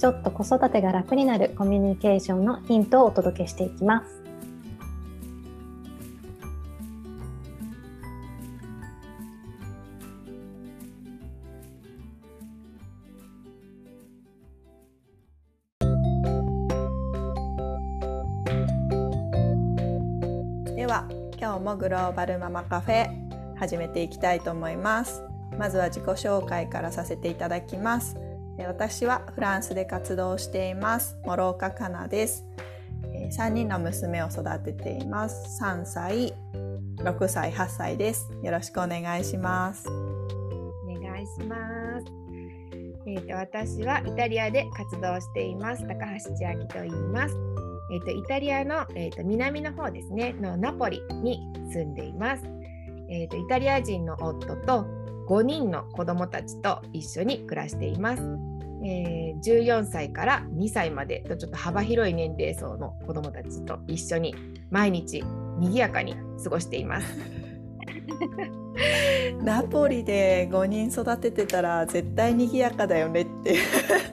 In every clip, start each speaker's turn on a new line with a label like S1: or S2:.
S1: ちょっと子育てが楽になるコミュニケーションのヒントをお届けしていきます。
S2: では今日もグローバルママカフェ始めていきたいと思いますまずは自己紹介からさせていただきます私はフランスで活動しています。諸岡かなです。3人の娘を育てています。3歳6歳8歳です。よろしくお願いします。
S3: お願いします。えーと、私はイタリアで活動しています。高橋千秋と言います。えーと、イタリアの、えーと、南の方ですね。のナポリに住んでいます、えーとイタリア人の夫と5人の子供たちと一緒に暮らしています。えー、14歳から2歳までとちょっと幅広い年齢層の子どもたちと一緒に毎日賑やかに過ごしています。
S2: ナポリで5人育ててたら絶対賑やかだよねって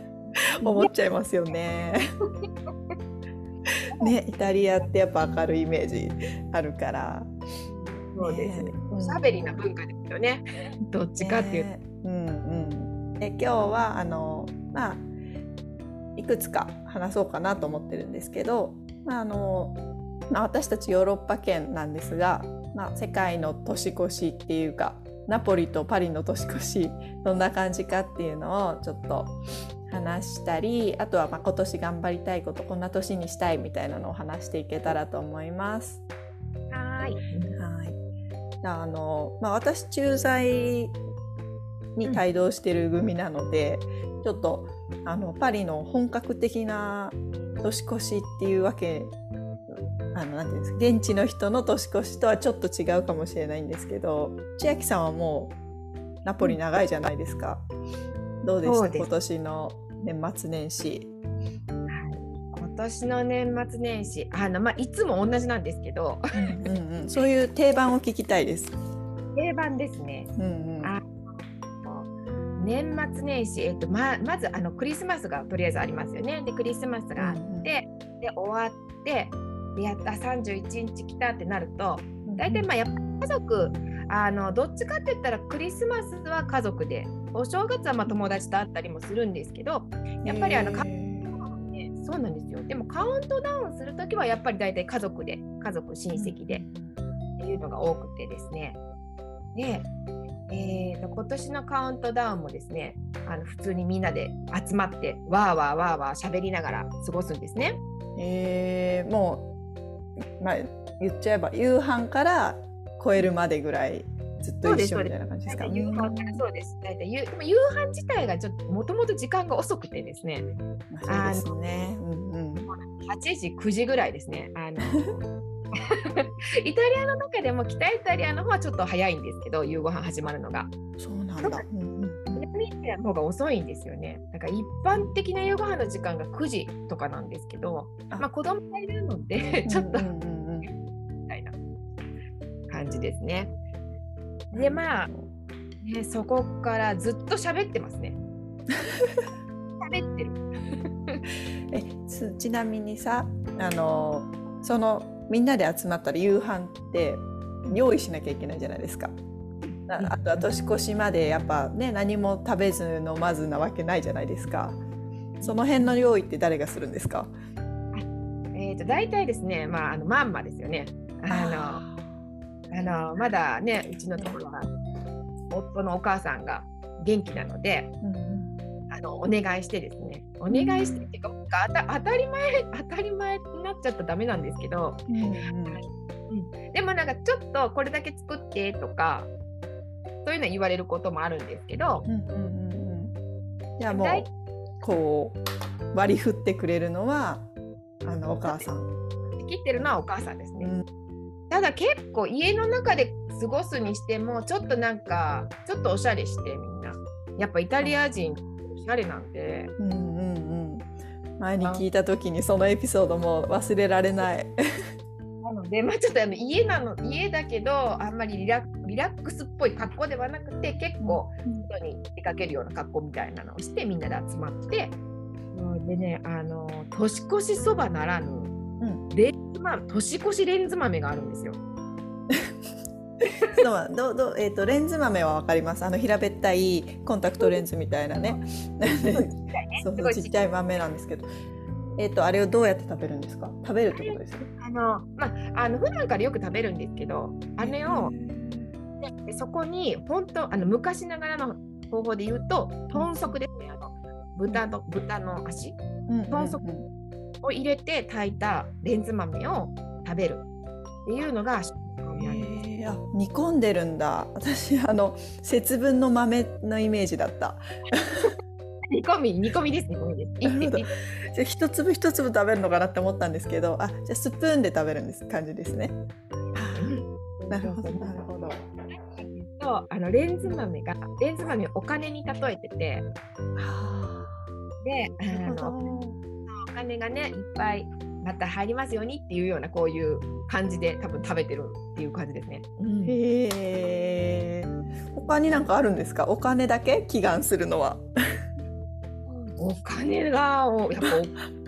S2: 思っちゃいますよね。ねイタリアってやっぱ明るいイメージあるから。
S3: そうですね。おしゃべりな文化ですよね。どっちかっていうと。うん
S2: うん。で今日はあのまあいくつか話そうかなと思ってるんですけど、まああのまあ、私たちヨーロッパ圏なんですが、まあ、世界の年越しっていうかナポリとパリの年越しどんな感じかっていうのをちょっと話したりあとはまあ今年頑張りたいことこんな年にしたいみたいなのを話していけたらと思います。
S3: はいはい
S2: あの、まあ、私駐在に帯同してる組なので、うん、ちょっとあのパリの本格的な年越しっていうわけあのなんていうんですか現地の人の年越しとはちょっと違うかもしれないんですけど千秋さんはもうナポリ長いじゃないですか。どうでした？今年の年末年始。
S3: 今年の年末年始あの、まあ、いつも同じなんですけど、
S2: うんうん、そういう定番を聞きたいです。
S3: 定番ですね。うんうん、あ年末年始、えっとままずあのクリスマスがとりあえずありますよね。でクリスマスがあって、うんうん、で終わってでやった31日来たってなると大体まあやっぱ家族あのどっちかって言ったらクリスマスは家族でお正月はまあ友達と会ったりもするんですけどやっぱりあの、ね、そうなんですよ。でもカウントダウンする時はやっぱり大体家族で家族親戚でっていうのが多くてですね。でえーと、今年のカウントダウンもですねあの普通にみんなで集まってわーわーわーわー喋りながら過ごすんですね。
S2: えー、もう、まあ、言っちゃえば夕飯から超えるまでぐらいずっと一緒みたいな感じですか？夕飯
S3: からそうです。大体夕でも夕飯自体がちょっともともと時間が遅くてですね。
S2: そうですね。うんうん。
S3: 8時9時ぐらいですね。あの イタリアの中でも北イタリアの方はちょっと早いんですけど夕ご飯始まるのが。
S2: そうなんだ。
S3: 南イタリアの方が遅いんですよね。だから一般的な夕ご飯の時間が9時とかなんですけど、あまあ子供がいるのでちょっと、みたいな感じですね。でまあ、ね、そこからずっと喋ってますね。喋ってる
S2: えちなみにさあのそのみんなで集まったら夕飯って用意しなきゃいけないじゃないですか。あとは年越しまでやっぱね何も食べず飲まずなわけないじゃないですか。その辺の用意って誰がするんですか？
S3: えーと、大体ですね、まあ、あのまんまですよね。あのあのまだねうちのところは夫のお母さんが元気なので、うん、あのお願いしてですねお願いしてっていうか当たり前 当たり前になっちゃったらダメなんですけど、うん、うん、でもなんかちょっとこれだけ作ってとかそういうの言われることもあるんですけど、うんうん
S2: うん、じゃあもうこう割り振ってくれるのはあのお母さん。
S3: 仕切ってるのはお母さんですね。うん、ただ結構家の中で過ごすにしてもちょっとなんかちょっとおしゃれしてみんな。やっぱイタリア人おしゃれなんで。うん。
S2: 前に聞いた時にそのエピソードも忘れられない。
S3: なので、まあ、ちょっとあの家なの家だけどあんまりリラリラックスっぽい格好ではなくて結構外に出かけるような格好みたいなのをしてみんなで集まって。でねあの年越しそばならぬ、うん、レンズ豆年越しレンズ豆があるんですよ。
S2: そうどどえーと、レンズ豆は分かります？あの平べったいコンタクトレンズみたいなねそうちっちゃい豆なんですけど。えっ、ー、とあれをどうやって食べるんですか？食べるってことですね。
S3: あのまああの普段からよく食べるんですけどあれをでそこに本当あの昔ながらの方法で言うと豚足ですね。あの豚の豚の足、豚足を入れて炊いたレンズ豆を食べるっていうのが
S2: えー、煮込んでるんだ。私あの節分の豆のイメージだった
S3: 煮込み煮込みです煮込みです。
S2: じゃ一粒一粒食べるのかなって思ったんですけどあじゃスプーンで食べるんです感じですね。なるほどなるほど。
S3: とあのレンズ豆がレンズ豆をお金に例えてて。であのお金がねいっぱいまた入りますようにっていうようなこういう感じで多分食べてるっていう感じですね。うん、へ
S2: え。他になんかあるんですか？お金だけ？祈願するのは。
S3: お金がやっぱ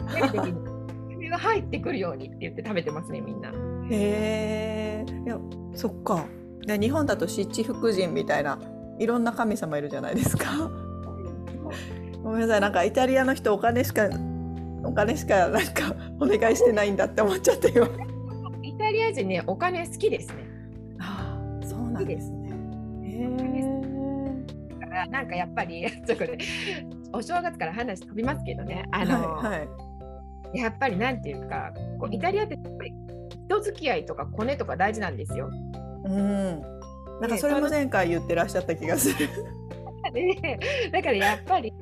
S3: お金が入ってくるようにって言って食べてますねみんな。
S2: へえ。いやそっか。で日本だと七福神みたいないろんな神様いるじゃないですか。ごめんなさいなんかイタリアの人お金しかお金しかなんかお願いしてないんだって思っちゃって今
S3: イタリア人ねお金好きですね
S2: ああそうなんですねへ
S3: えだからなんかやっぱり ちょこれお正月から話飛びますけどね。あの、はいはい、やっぱりなんていうかこうイタリアってやっぱり人付き合いとかコネとか大事なんですよ。
S2: うん。なんかそれも前回言ってらっしゃった気がする。
S3: だからやっぱり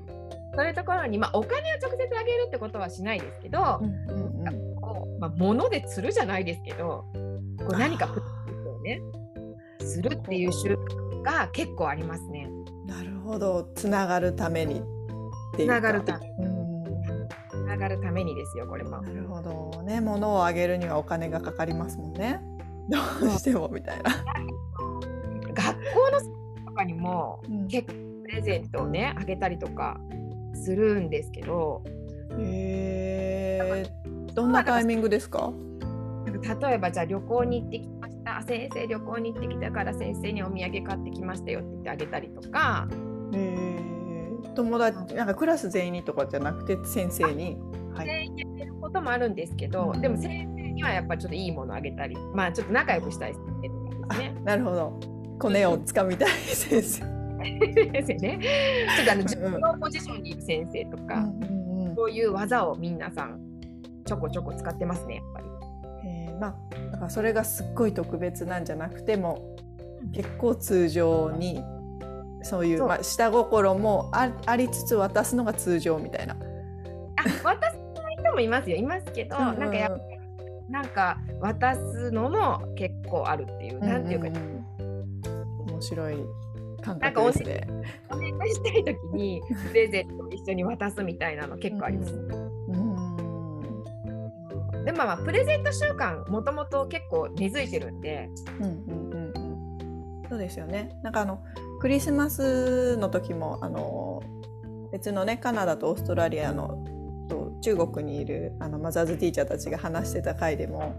S3: そういうところに、まあ、お金を直接あげるってことはしないですけど、うんうんうんこうまあ、物で釣るじゃないですけどこう何かをね。するっていう習慣が結構ありますね。
S2: なるほど。つながるために
S3: つながるためつながるためにですよこれも。
S2: なるほどね物をあげるにはお金がかかりますもんね。どうしてもみたいな。
S3: 学校のとかにも、結構プレゼントをねあげたりとかするんですけど。
S2: へえ。どんなタイミングですか？
S3: 例えばじゃあ旅行に行ってきました先生旅行に行ってきたから先生にお土産買ってきましたよって言ってあげたりとか
S2: 友達なんかクラス全員にとかじゃなくて先生に。
S3: 全員やってることもあるんですけど、うん、でも先生にはやっぱちょっといいものあげたりまあちょっと仲良くしたいです
S2: ね。なるほど。コネをつかみたい先生。
S3: ですよね。ちょっとあの自分のポジションにいる先生とか、うんうん、そういう技を皆さんちょこちょこ使ってますねやっぱり。
S2: えー、まあだからそれがすっごい特別なんじゃなくても結構通常にそういうまあ、下心もあありつつ渡すのが通常みたいな。
S3: あ渡す人もいますよいますけど、うんうん、なんかやっぱなんか渡すのも結構あるっていう、うんうん、なんていうか、
S2: 面白い感覚ですね。
S3: お願いしたい時にプレゼントを一緒に渡すみたいなの結構あります。うん、でもまあプレゼント習慣もともと結構根付いてるんで。うんうんうん
S2: そうですよね。なんかあのクリスマスの時もあの別のねカナダとオーストラリアのと中国にいるあのマザーズティーチャーたちが話してた回でも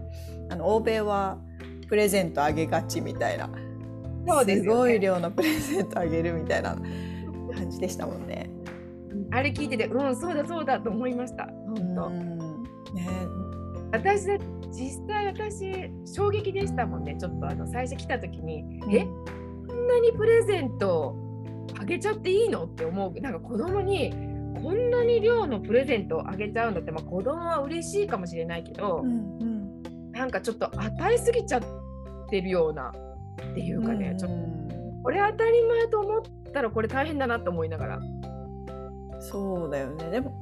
S2: あの欧米はプレゼントあげがちみたいなそうです、ね、すごい量のプレゼントあげるみたいな感じでしたもんね。
S3: あれ聞いてて、うん、そうだそうだと思いました。本当。ね、私実際私衝撃でしたもんね。ちょっとあの最初来た時に、うん、え、なにプレゼントあげちゃっていいのって思う。なんか子供にこんなに量のプレゼントあげちゃうのって、まあ、子供は嬉しいかもしれないけど、うんうん、なんかちょっと与えすぎちゃってるようなっていうかね、ちょっとこれ当たり前と思ったらこれ大変だなと思いながら。
S2: そうだよねでも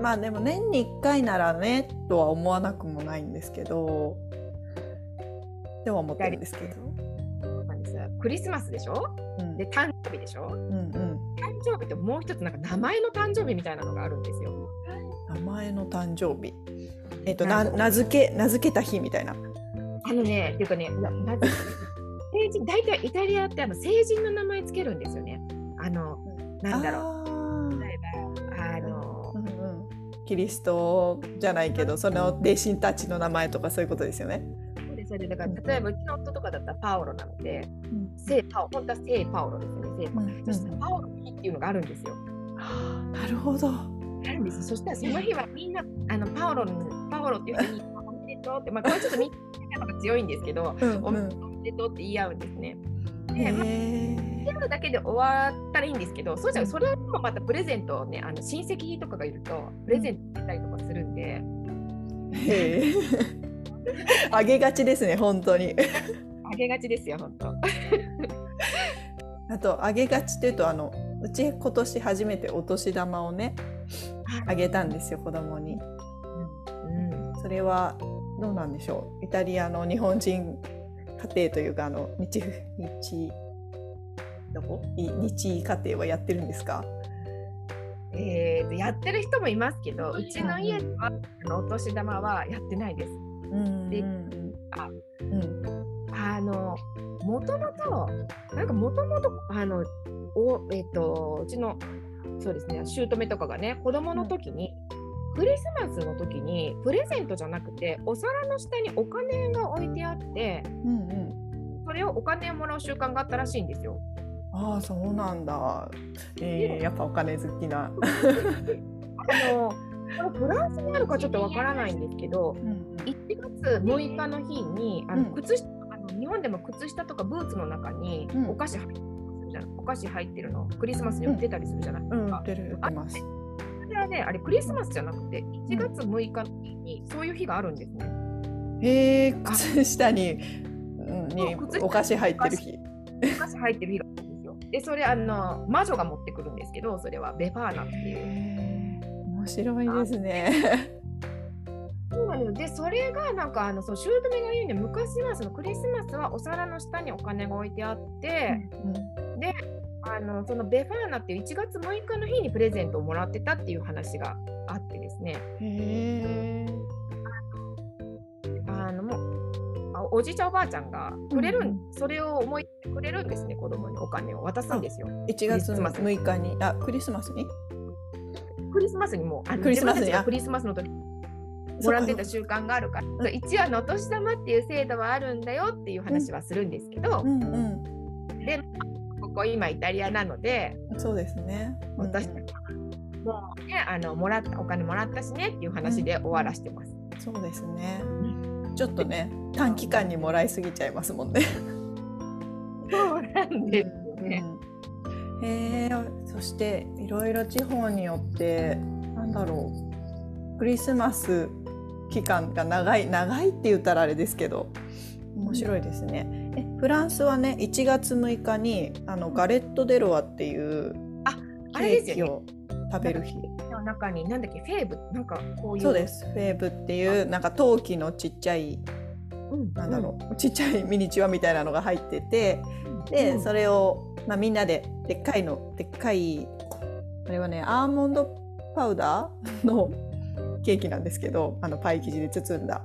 S2: まあでも年に1回ならねとは思わなくもないんですけどでは思ってるんですけど。
S3: クリスマスでしょ、うん、で誕生日でしょ、うんうん、誕生日ってもう一つなんか名前の誕生日みたいなのがあるんですよ。
S2: 名前の誕生日。えっ、ー、とな名付け名付けた日みたいな。
S3: あのねっていうかねなな成人大体イタリアってあの成人の名前つけるんですよね。あのなんだろう。例えばあの、うんうん、
S2: キリストじゃないけどその弟子たちの名前とかそういうことですよね。
S3: それでだから例えばうちの夫とかだったらパオロなので、うん、聖パオ本当は聖パオロですよね聖パオロ、うん、そしてパオロの日っていうのがあるんですよ。
S2: はあ、なるほど。
S3: あるんですそしたらその日はみんなあのパオロのパオロっていう人におめでとうってまあこれちょっとみんなが強いんですけど、うんうん、おめでとうって言い合うんですね。で、まあ、言うだけで終わったらいいんですけどそうじゃそれもまたプレゼントをねあの親戚とかがいるとプレゼントしたりとかするんで。
S2: へえ。あげがちですね本当に。
S3: あげがちですよ本当。
S2: あとあげがちというとあのうち今年初めてお年玉をねあ。げたんですよ子供に、うん、それはどうなんでしょう？イタリアの日本人家庭というかあの日日どこ？日家庭はやってるんですか？
S3: えー、やってる人もいますけどうちの家はお年玉はやってないです。で、あ、うん、あのもともとなんかもともとあのおえっ、ー、とうちのそうですね姑とかがね子供の時に、うん、クリスマスの時にプレゼントじゃなくてお皿の下にお金が置いてあって、うんうん、それをお金をもらう習慣があったらしいんですよ。
S2: ああそうなんだ。えー、やっぱお金好きな。あ
S3: のフランスにあるかちょっとわからないんですけど、うん、1月6日の日にあの靴下、あの日本でも靴下とかブーツの中にお菓子入ってるじゃん、お菓子入ってるのクリスマスに売ってたりするじゃないですか。うん、売ってる売ってます。それはねあれクリスマスじゃなくて1月6日にそういう日があるんですね。
S2: へえ靴下ににお菓子入ってる日。
S3: お菓子入ってる日があるんですよ。でそれあの魔女が持ってくるんですけどそれはベファーナっていう。
S2: 面白いですね。
S3: そうなのでそれがなんかあのそう姑が言うに昔はそのクリスマスはお皿の下にお金が置いてあって、うん、であのそのベファーナっていう1月6日の日にプレゼントをもらってたっていう話があってですね。へあのもうおじいちゃんおばあちゃんがくれる、うん、それを思いくれるんですね子供にお金を渡すんですよ。
S2: 1月6日にあクリスマスに？
S3: クリスマスにもあクリスマスに？クリスマスの時もらってた習慣があるから。一応のお年玉っていう制度はあるんだよっていう話はするんですけど、うんうん。うん、でここ今イタリアなので
S2: そうですね、
S3: 私もうねあのもらったお金もらったしねっていう話で終わらしてます。
S2: うん、そうですね、ちょっとね短期間にもらいすぎちゃいますもんね。
S3: そうなんですよね。うん
S2: えー、そしていろいろ地方によってなんだろうクリスマス期間が長い長いって言ったらあれですけど面白いですね。えフランスはね1月6日にあのガレット・デ・ロワっていうケーキを食べる日。
S3: の中になんだっけフェーブなんかこういう。
S2: そうです。フェーブっていうなんか陶器のちっちゃい、うん、なんだろう、うん、ちっちゃいミニチュアみたいなのが入っててで、それを、まあ、みんなででっかいのでっかいあれはねアーモンドパウダーのケーキなんですけどあのパイ生地で包んだ。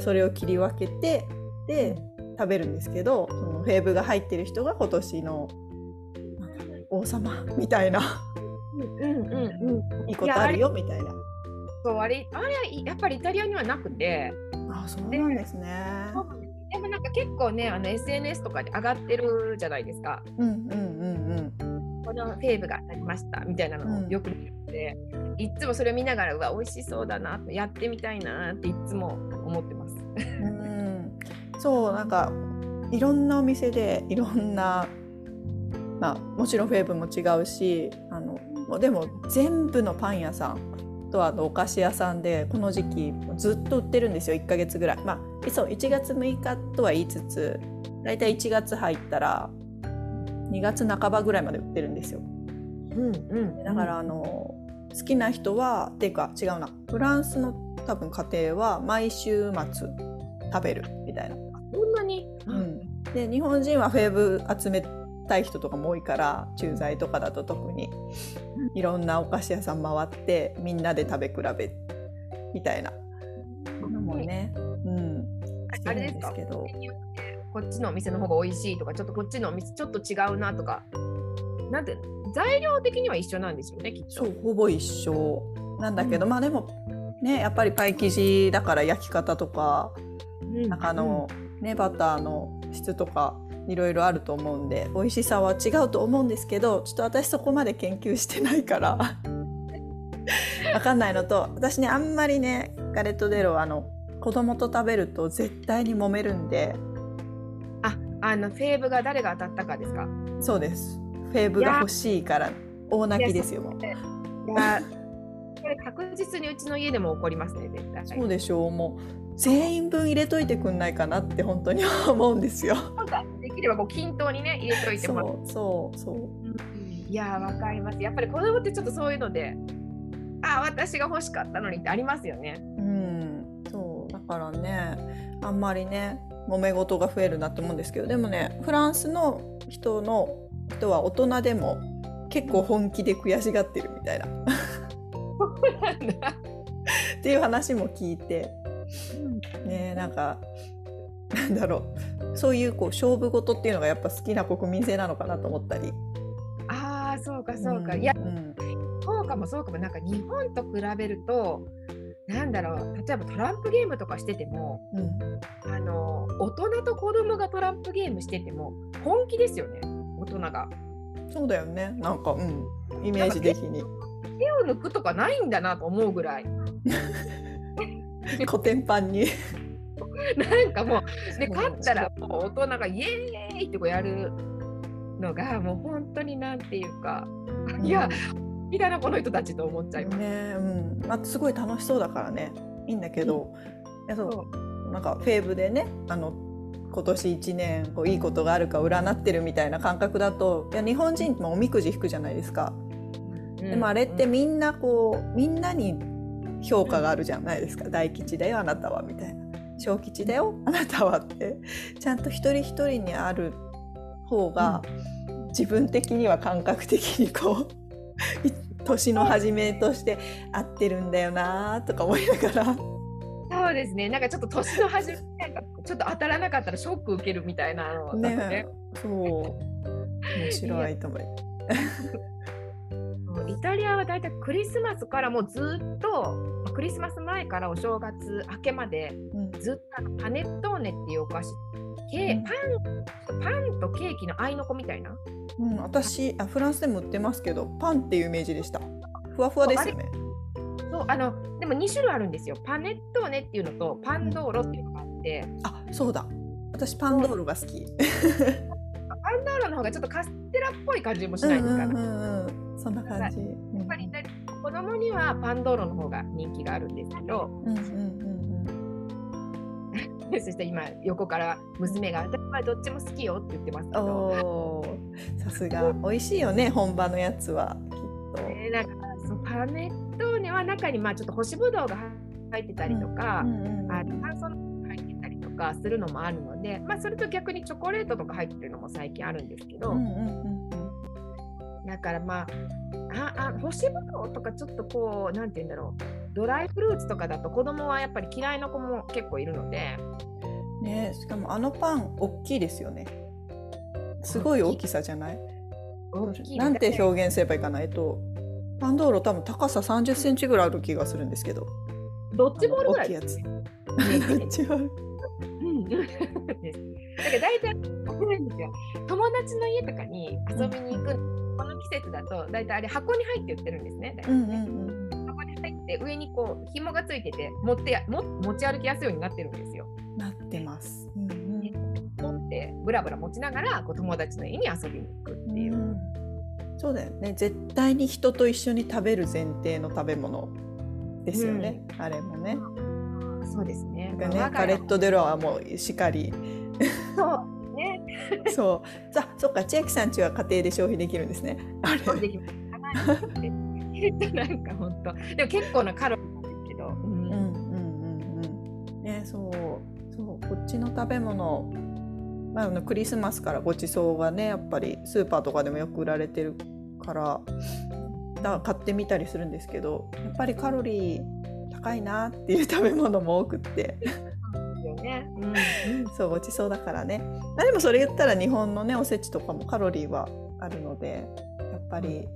S2: それを切り分けてで食べるんですけどそのフェーブが入ってる人が今年の王様みたいな。いいことあるよみたいな。
S3: そうあれあれやっぱりイタリアにはなくて。
S2: あそうなんですね。
S3: でもなんか結構ねあの SNS とかで上がってるじゃないですか。うんうんうんうん。このフェーブが当たりましたみたいなのをよく見て、うん、いつもそれを見ながらうわ美味しそうだなやってみたいなっていつも思ってます。う
S2: んそうなんかいろんなお店でいろんなまあもちろんフェーブも違うしあのでも全部のパン屋さんとあのお菓子屋さんでこの時期ずっと売ってるんですよ1ヶ月ぐらいまあそう1月6日とは言いつつ大体1月入ったら2月半ばぐらいまで売ってるんですよ。うんうん、だからあの好きな人はっていうか違うな。フランスの多分家庭は毎週末食べるみたいな。
S3: そんなに、
S2: うん、で日本人はフェーブ集めたい人とかも多いから駐在とかだと特に。いろんなお菓子屋さん回ってみんなで食べ比べみたいな。のもね、うん、
S3: あれですけどこっちのお店の方が美味しいとかちょっとこっちのお店ちょっと違うなとか。なんて材料的には一緒なんですよねきっと。
S2: そうほぼ一緒。なんだけど、うん、まあでもねやっぱりパイ生地だから焼き方とか、うん、なんかあの、ねバターの質とかいろいろあると思うんで美味しさは違うと思うんですけどちょっと私そこまで研究してないから。分かんないのと私ねあんまりねガレット・デロあの子供と食べると絶対に揉めるんで
S3: ああのフェーブが誰が当たったかですか？
S2: そうですフェーブが欲しいから大泣きですよもう。
S3: 確実にうちの家でも起こりますね絶対
S2: そうでしょうもう全員分入れといてくんないかなって本当に思うんですよ。
S3: できればこう均等にね入れといてもら
S2: うそうそう。
S3: いやわかります。やっぱり子供ってちょっとそういうので、あ私が欲しかったのにってありますよね。
S2: からね、あんまりね揉め事が増えるなって思うんですけど、でもねフランスの人の人は大人でも結構本気で悔しがってるみたいな。そうなんだ。っていう話も聞いて、ねなんかなんだろうそういうこう勝負事っていうのがやっぱ好きな国民性なのかなと思ったり。
S3: ああそうかそうか、うん、いや、うん、そうかもそうかもなんか日本と比べるとなんだろう例えばトランプゲームとかしてても、うん、あの大人と子供がトランプゲームしてても本気ですよね大人が。
S2: そうだよねなんかうんイメージ的に。
S3: 手を抜くとかないんだなと思うぐらい。
S2: コテンパンに
S3: なんかもうで勝ったらもう大人がイエーイってこうやるのがもう本当になんていうか、うん、いやいだなこの人たちと思っちゃいます。
S2: ねうん。まあ、すごい楽しそうだからね。いいんだけど、うん、そう。なんかフェーブでねあの今年1年こういいことがあるか占ってるみたいな感覚だといや日本人もおみくじ引くじゃないですか。でもあれってみんなこうみんなに評価があるじゃないですか。大吉だよあなたはみたいな。小吉だよあなたはって。ちゃんと一人一人にある方が、自分的には感覚的にこう 年の初めとして合ってるんだよなとか思いながら。
S3: そうですね。なんかちょっと年の初めちょっと当たらなかったらショック受けるみたいなのねね
S2: そう。面白いと思い。
S3: イタリアはだいたいクリスマスからもうずっとクリスマス前からお正月明けまで、ずっとパネットーネっていうお菓子ケーパンパンとケーキの合いの子みたいな、
S2: うん、私あフランスでも売ってますけどパンっていうイメージでした。ふわふわですよね。
S3: そうあのでも2種類あるんですよ。パネットーネっていうのとパンドーロっていうのがあって、
S2: あそうだ。私パンドーロが好き。
S3: パンドーロの方がちょっとカステラっぽい感じもしないですか、うんうん
S2: うんそんな感じ。や
S3: っぱり子供にはパンドーロの方が人気があるんですけど、うんうん、そして今横から娘が「私はどっちも好きよ」って言ってますけど。
S2: さすが。美味しいよね本場のやつはきっと。
S3: えー、なんかそうパネットーネは中にまあちょっと干しぶどうが入ってたりとか、あ乾燥の入ってたりとかするのもあるので、まあ、それと逆にチョコレートとか入ってるのも最近あるんですけど。だからまあああ干しぶどうとかちょっとこうなんて言うんだろうドライフルーツとかだと子供はやっぱり嫌いな子も結構いるので。
S2: ねしかもあのパン大きいですよね。すごい大きさじゃない？なんて表現すればいいかな？えっとパンドーロ多分高さ30センチぐらいある気がするんですけど。
S3: ドッジボールぐらい。大きい
S2: やつ。だ
S3: から大体友達の家とかに遊びに行くこの季節だと大体あれ箱に入って売ってるんですね。ねうんうんうん、入って上にこう紐がついてて持っても持ち歩きやすいようになってるんですよ。
S2: なってます。うんうん、
S3: 持ってブラブラ持ちながらこう友達の家に遊びに行くっていう。うん、
S2: そうだよね絶対に人と一緒に食べる前提の食べ物ですよね、うん、あれもね。
S3: そうですね。
S2: ねカレット・デロはもうしっかり。
S3: そうね。
S2: そう。さそっか千秋さんちは家庭で消費できるんですね。あれ。
S3: えっとなんか本当でも結構なカロリーなんですけど。うん、うん、うん
S2: うんねそう。そう。こっちの食べ物。まあ、クリスマスからごちそうがねやっぱりスーパーとかでもよく売られてるからだ買ってみたりするんですけどやっぱりカロリー高いなっていう食べ物も多くって。ね、うん、そうごちそうだからね。あでもそれ言ったら日本のねおせちとかもカロリーはあるのでやっぱり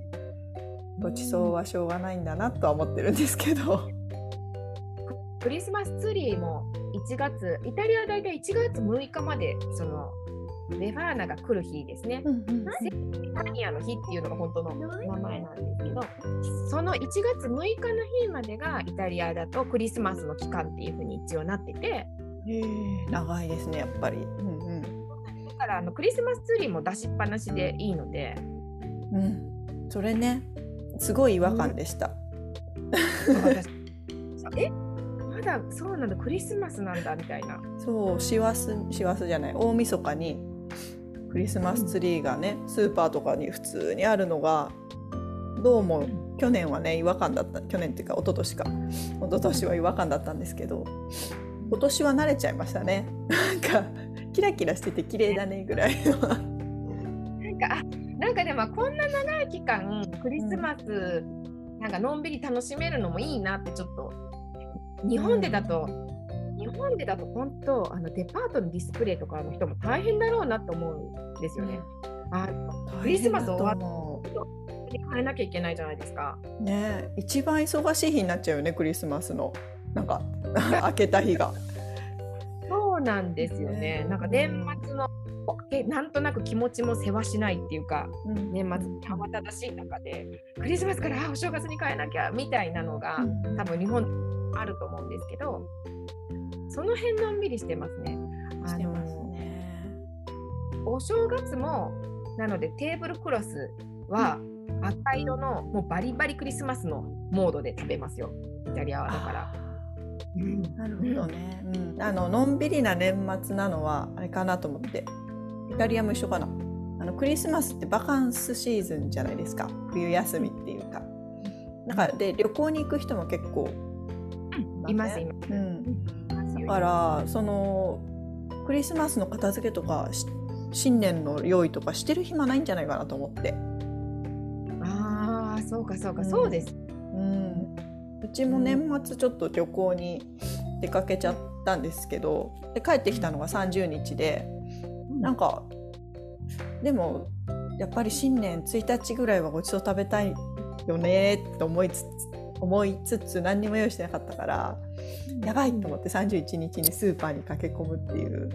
S2: ごちそうはしょうがないんだなとは思ってるんですけど。
S3: クリスマスツリーも1月、イタリアは大体1月6日までそのベファーナが来る日ですね。うんうん、セタニアの日っていうのが本当の名前なんですけど、その1月6日の日までがイタリアだとクリスマスの期間っていうふうに一応なってて。
S2: 長いですねやっぱり。うんうん、
S3: だからあのクリスマスツリーも出しっぱなしでいいので。
S2: うん、それねすごい違和感でした。
S3: えまだそうなんだクリスマスなんだみたいな。
S2: そう師走師走じゃない。大晦日にクリスマスツリーがね、うん、スーパーとかに普通にあるのがどうも去年はね違和感だった去年っていうか一昨年か。一昨年は違和感だったんですけど今年は慣れちゃいましたね。なんかキラキラしてて綺麗だねぐらいの。
S3: なんかなんかでもこんな長い期間クリスマス、なんかのんびり楽しめるのもいいなってちょっと日本でだと、うん、日本でだと本当あのデパートのディスプレイとかの人も大変だろうなと思うんですよね。あクリスマス終わって変えなきゃいけないじゃないですか。
S2: ね一番忙しい日になっちゃうよねクリスマスのなんか 開けた日が。
S3: そうなんですよね。なんか年末のえなんとなく気持ちも世話しないっていうか、うん、年末慌ただしい中でクリスマスからお正月に変えなきゃみたいなのが、うん、多分日本あると思うんですけどその辺のんびりしてますね。あのお正月もなのでテーブルクロスは赤色のもうバリバリクリスマスのモードで食べますよ。イタリアはだから。
S2: なるほどね、うん、あののんびりな年末なのはあれかなと思ってイタリアも一緒かな。あのクリスマスってバカンスシーズンじゃないですか。冬休みっていうか。だからで旅行に行く人も結構。
S3: いますいます。う
S2: ん、だからそのクリスマスの片付けとか新年の用意とかしてる暇ないんじゃないかなと思って。
S3: ああそうかそうか、うん、そうです。
S2: うん、うちも年末ちょっと旅行に出かけちゃったんですけどで帰ってきたのが30日で、うん、なんかでもやっぱり新年1日ぐらいはごちそう食べたいよねって思いつつ思いつつ何にも用意してなかったから、やばいと思って31日にスーパーに駆け込むっていう。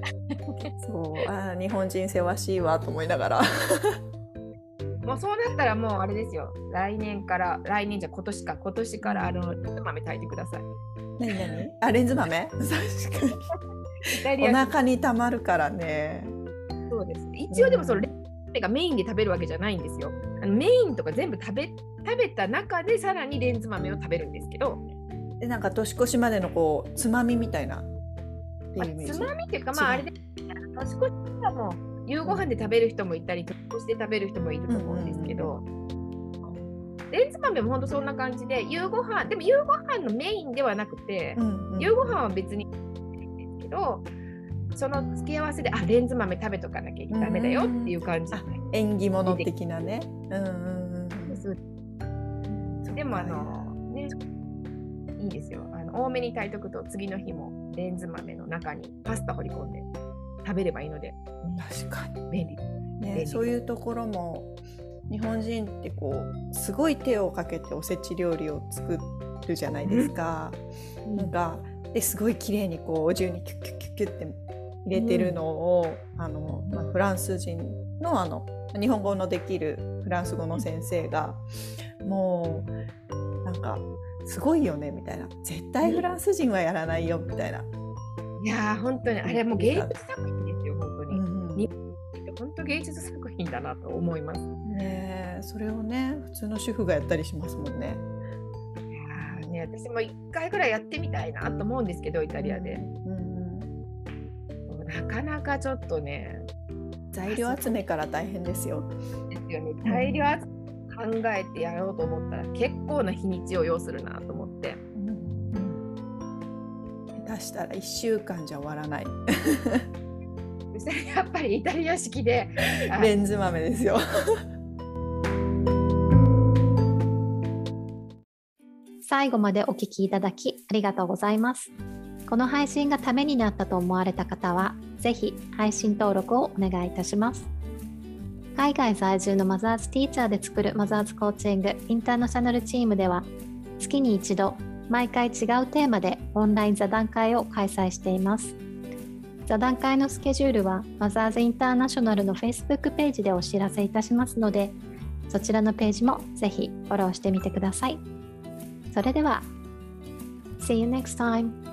S2: そうあ日本人せわしいわと思いながら。
S3: もうそうなったらもうあれですよ。来年から来年じゃ今年か今年からあのレンズ豆炊いてください。
S2: 何何？あレンズ豆？確かに お腹にたまるからね。
S3: そうです一応でもそのレンズ豆がメインで食べるわけじゃないんですよ。あのメインとか全部食べ食べた中でさらにレンズ豆を食べるんですけど。
S2: でなんか年越しまでのこうつまみみたいな
S3: つまみっていうかまああれで年越しはもう夕ご飯で食べる人もいたり年越しで食べる人もいると思うんですけど、レンズ豆も本当そんな感じで夕ご飯でも夕ご飯のメインではなくて、うんうん、夕ご飯は別にけどその付け合わせであレンズ豆食べとかなきゃダメだよっていう感じ、
S2: 縁起物的なね。うんうん
S3: でもあの、ね、いいですよ。あの多めに炊いとくと次の日もレンズ豆の中にパスタ掘り込んで食べればいいので。
S2: 確かに。
S3: 便利。
S2: ね、そういうところも日本人ってこうすごい手をかけておせち料理を作るじゃないですか。うん、なんかですごい綺麗にこうお重にキュッキュッキュッキュッって入れてるのを、うん、あのまあ、フランス人のあの日本語のできるフランス語の先生がもうなんかすごいよねみたいな絶対フランス人はやらないよみたいな。
S3: いやー本当にあれも芸術作品ですよ本当に。うんうん、本当芸術作品だなと思います。
S2: ねそれをね普通の主婦がやったりしますもんね。
S3: ね私も一回ぐらいやってみたいなと思うんですけどイタリアで。うんうん、なかなかちょっとね
S2: 材料集めから大変ですよ。
S3: ですよね。材料集めえてやろうと思ったら結構な日にちを要するなと思って。
S2: 下手したら1週間じゃ終わらない。
S3: やっぱりイタリア式で
S2: レンズ豆ですよ。
S4: 最後までお聞きいただきありがとうございます。この配信がためになったと思われた方は、ぜひ配信登録をお願いいたします。海外在住のマザーズティーチャーで作るマザーズコーチングインターナショナルチームでは、月に一度、毎回違うテーマでオンライン座談会を開催しています。座談会のスケジュールはマザーズインターナショナルの Facebook ページでお知らせいたしますので、そちらのページもぜひフォローしてみてください。それでは、See you next time!